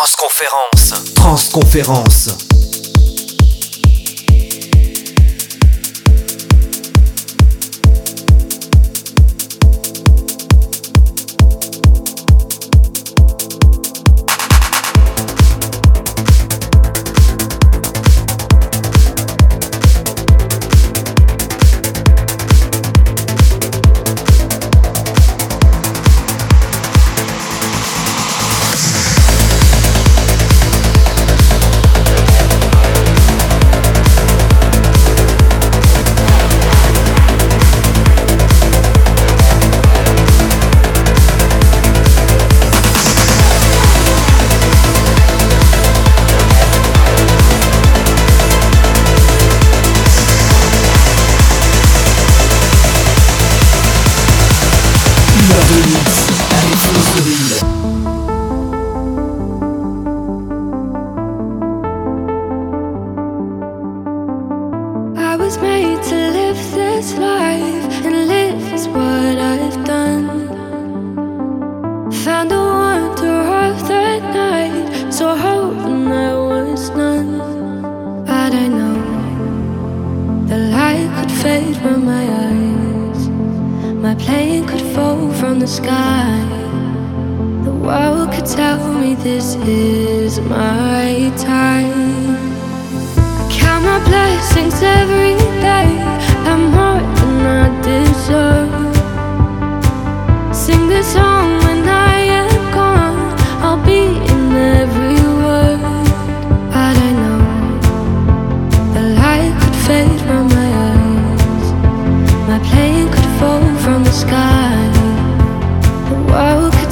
Transconférence. Transconférence.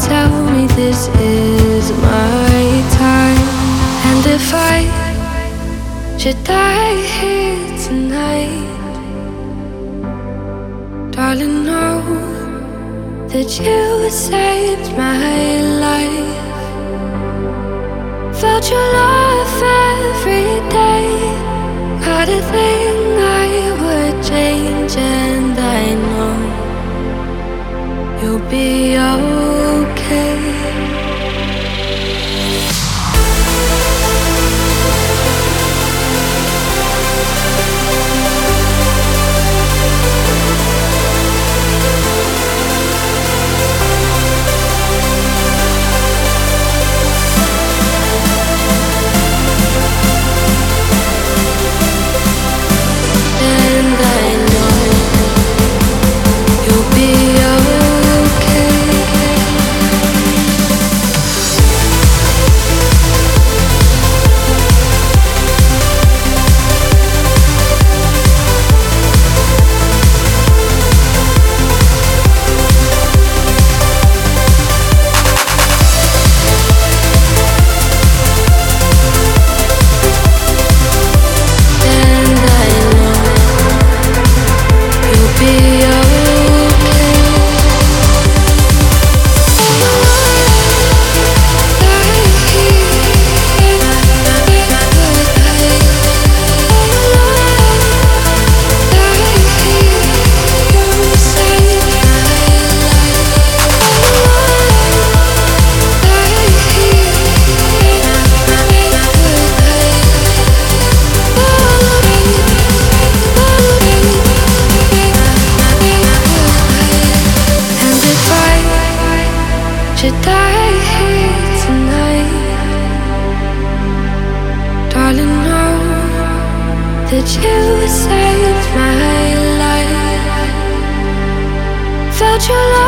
tell me this is my time. And if I should die here tonight, darling, know that you saved my life. Felt your love every day. Not a thing I would change, and I know you'll be alright. should die here tonight, darling. Know that you saved my life. Felt your love.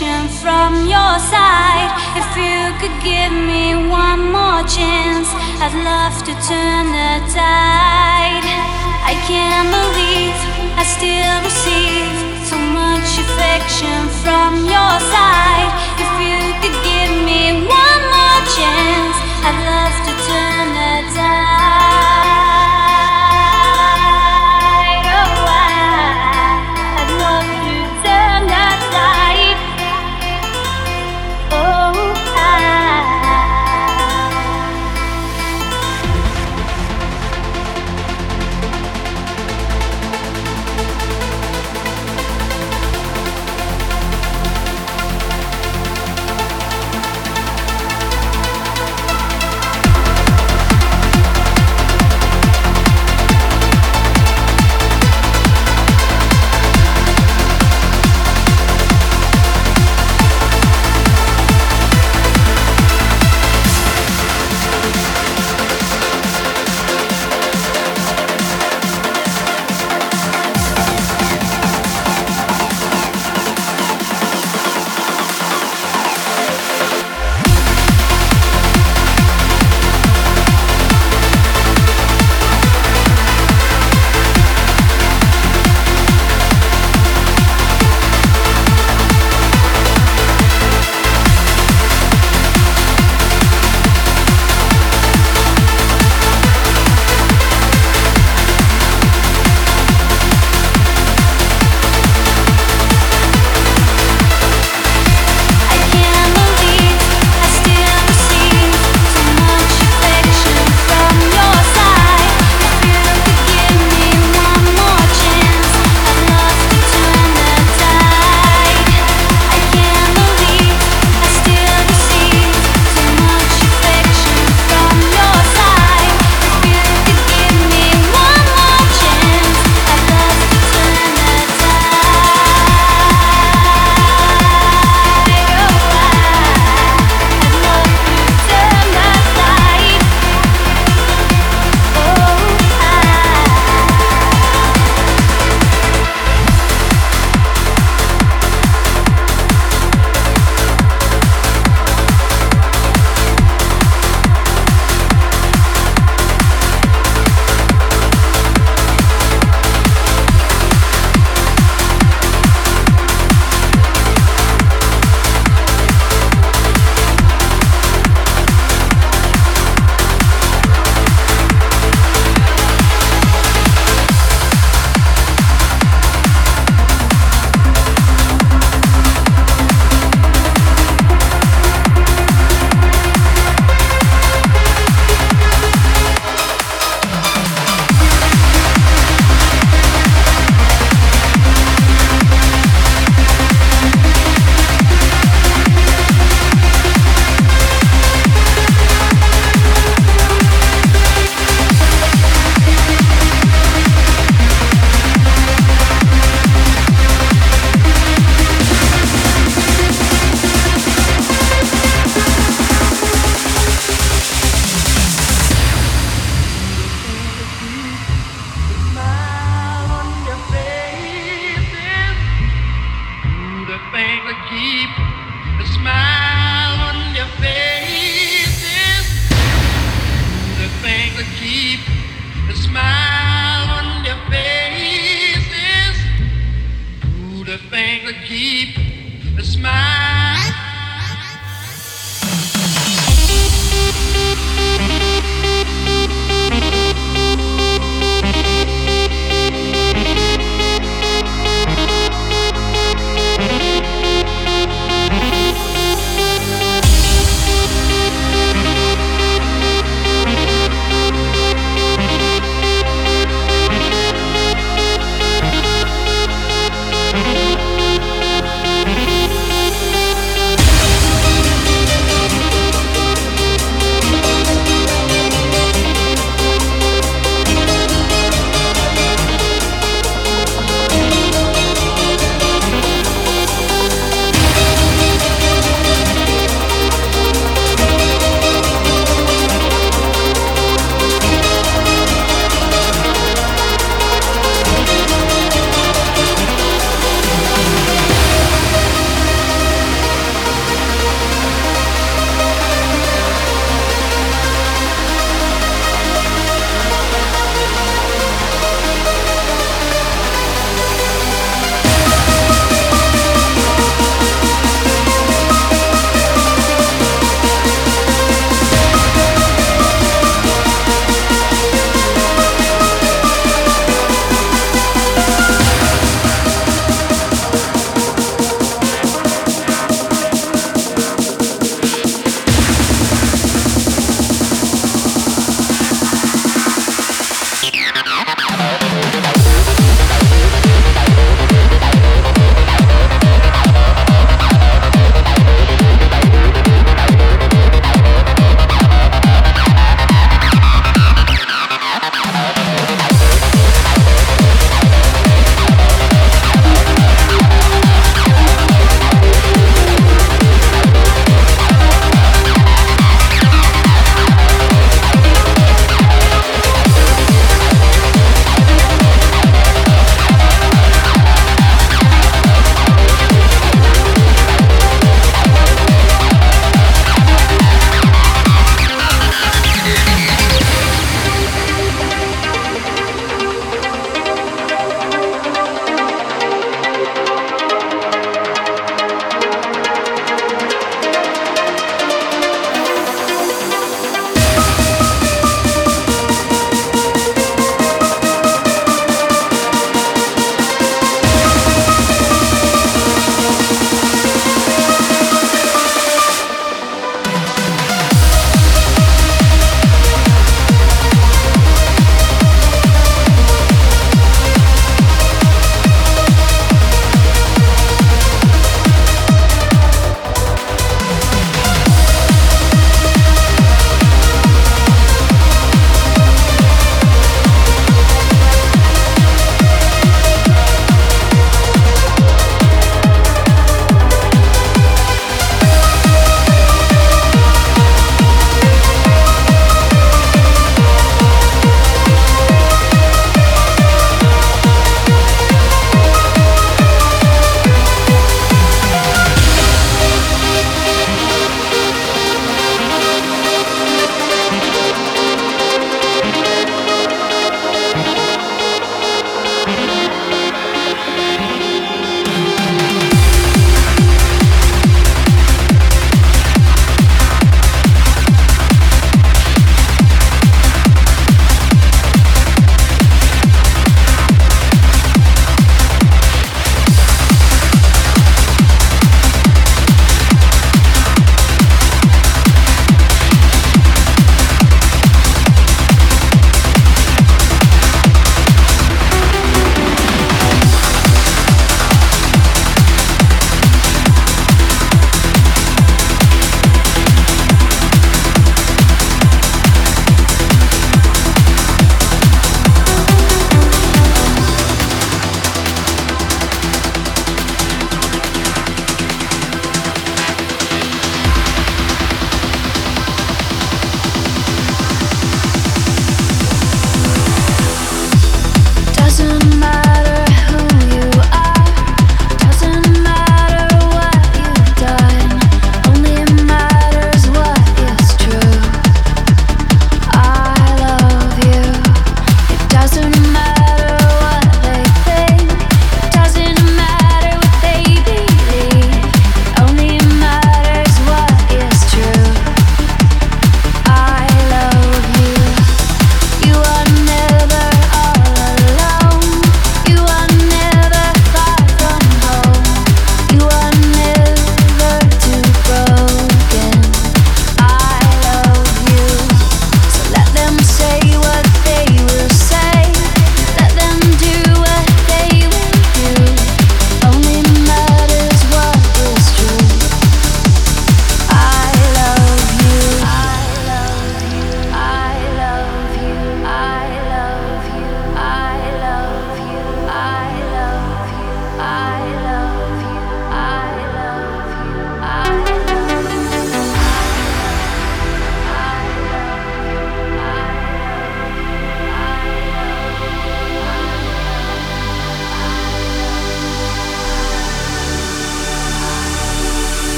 from your side. If you could give me one more chance, I'd love to turn the tide. I can't believe I still receive so much affection from your side. If you could give me one more chance, I'd love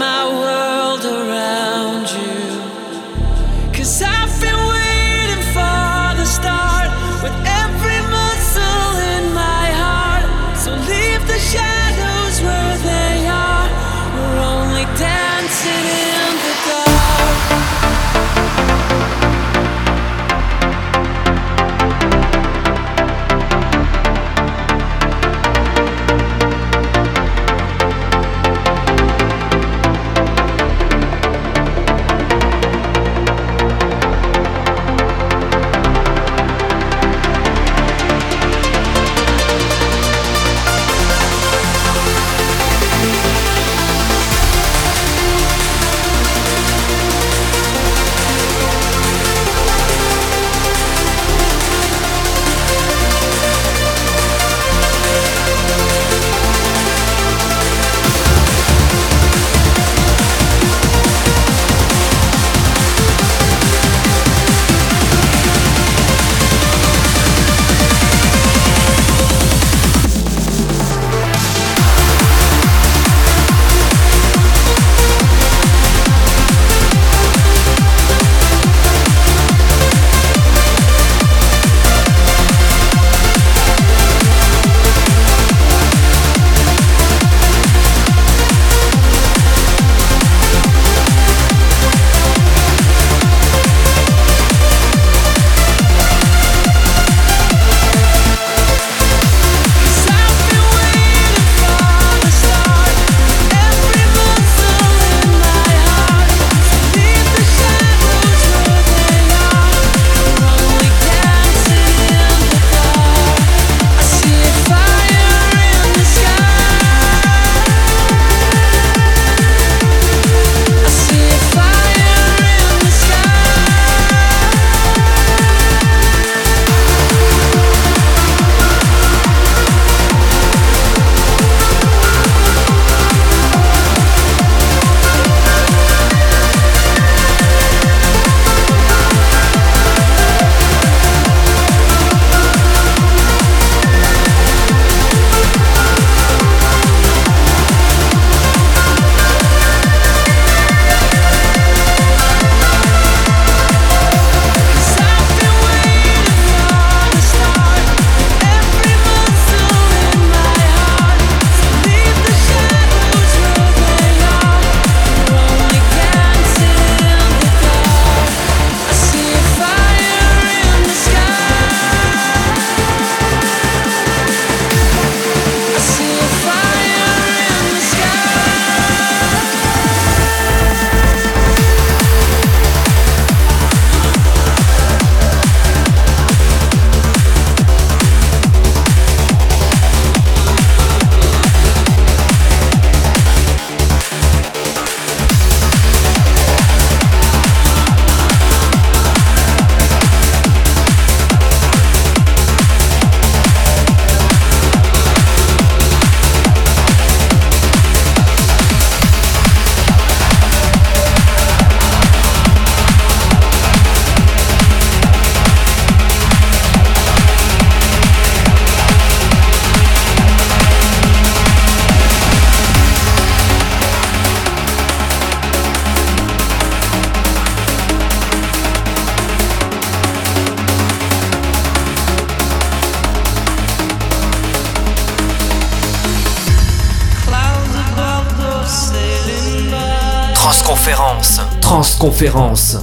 my world Transconférence.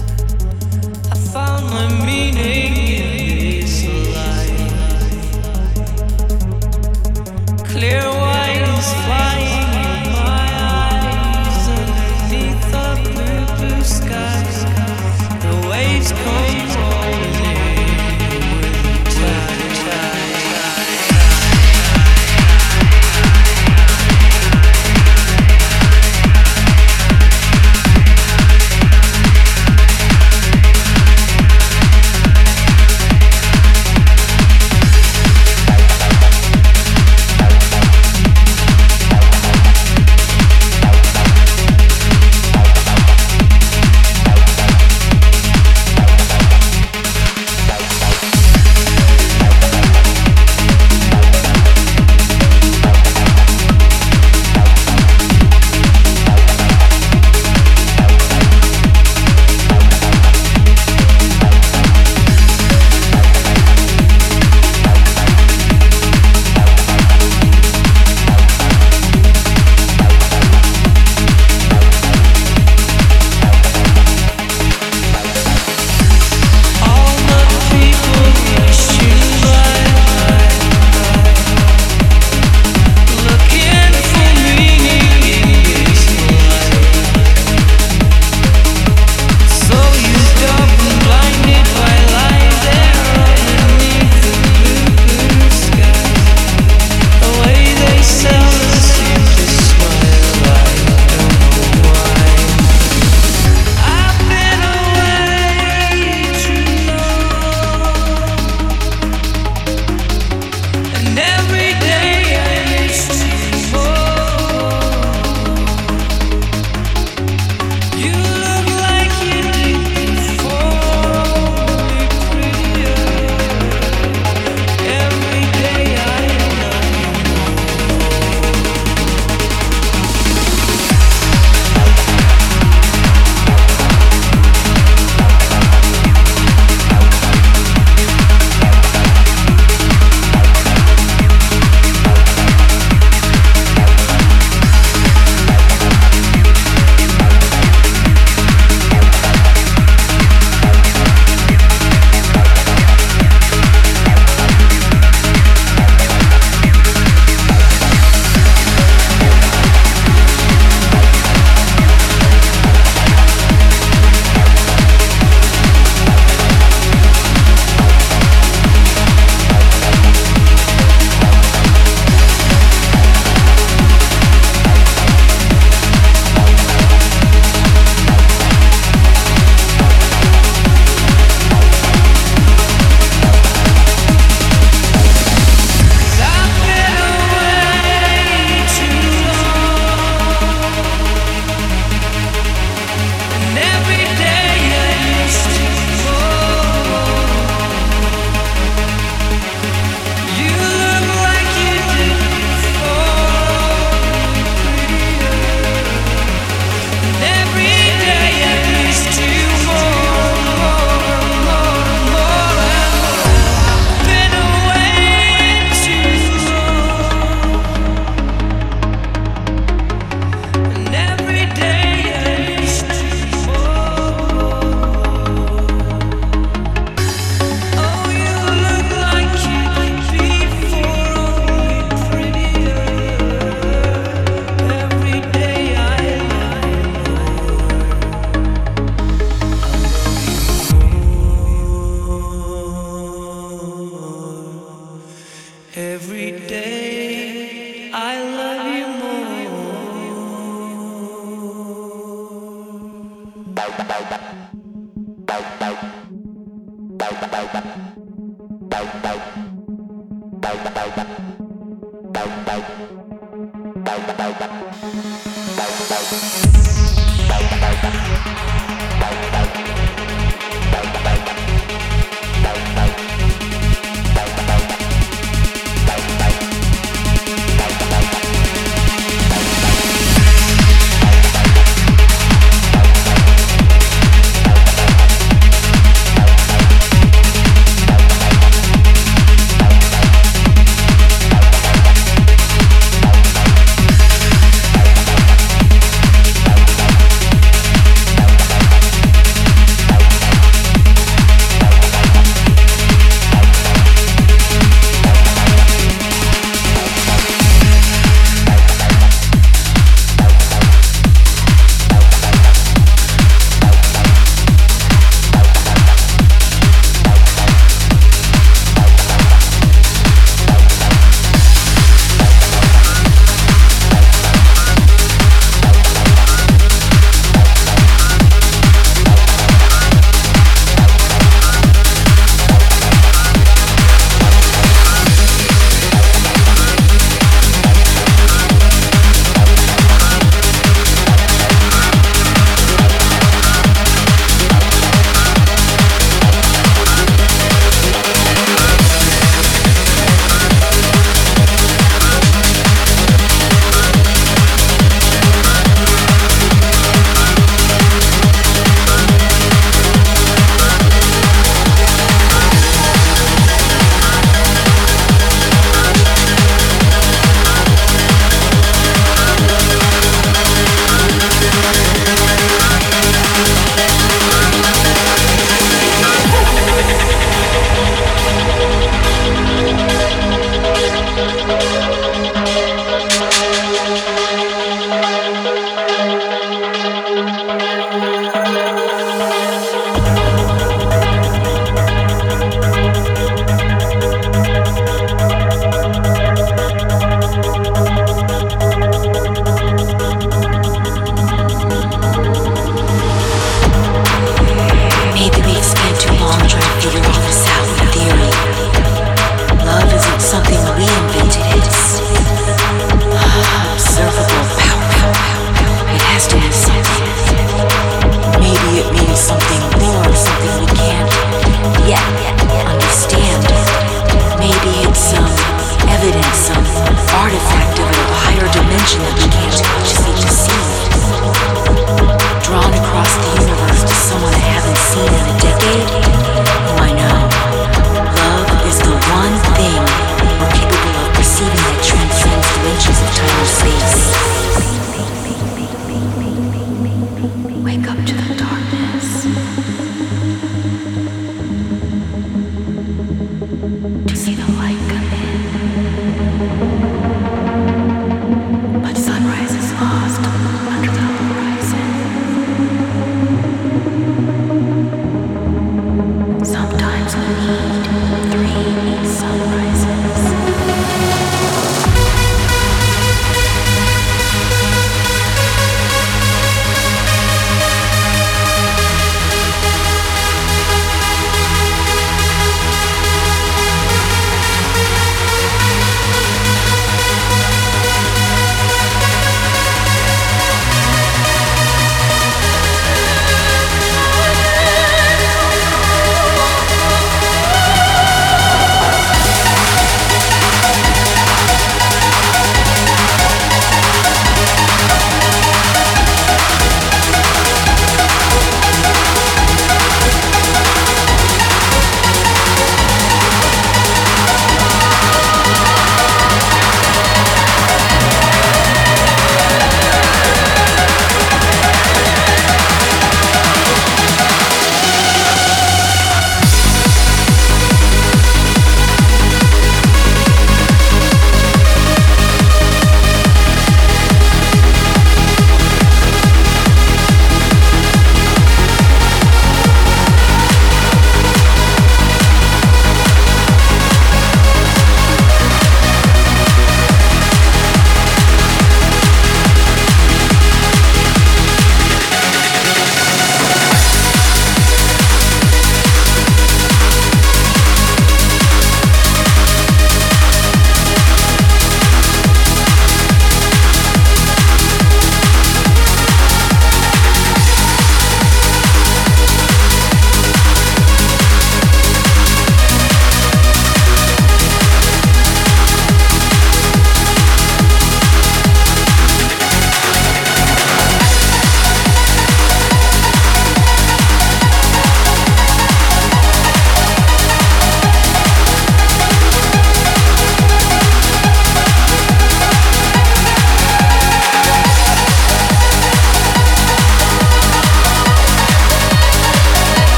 可愛かね。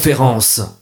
conférence.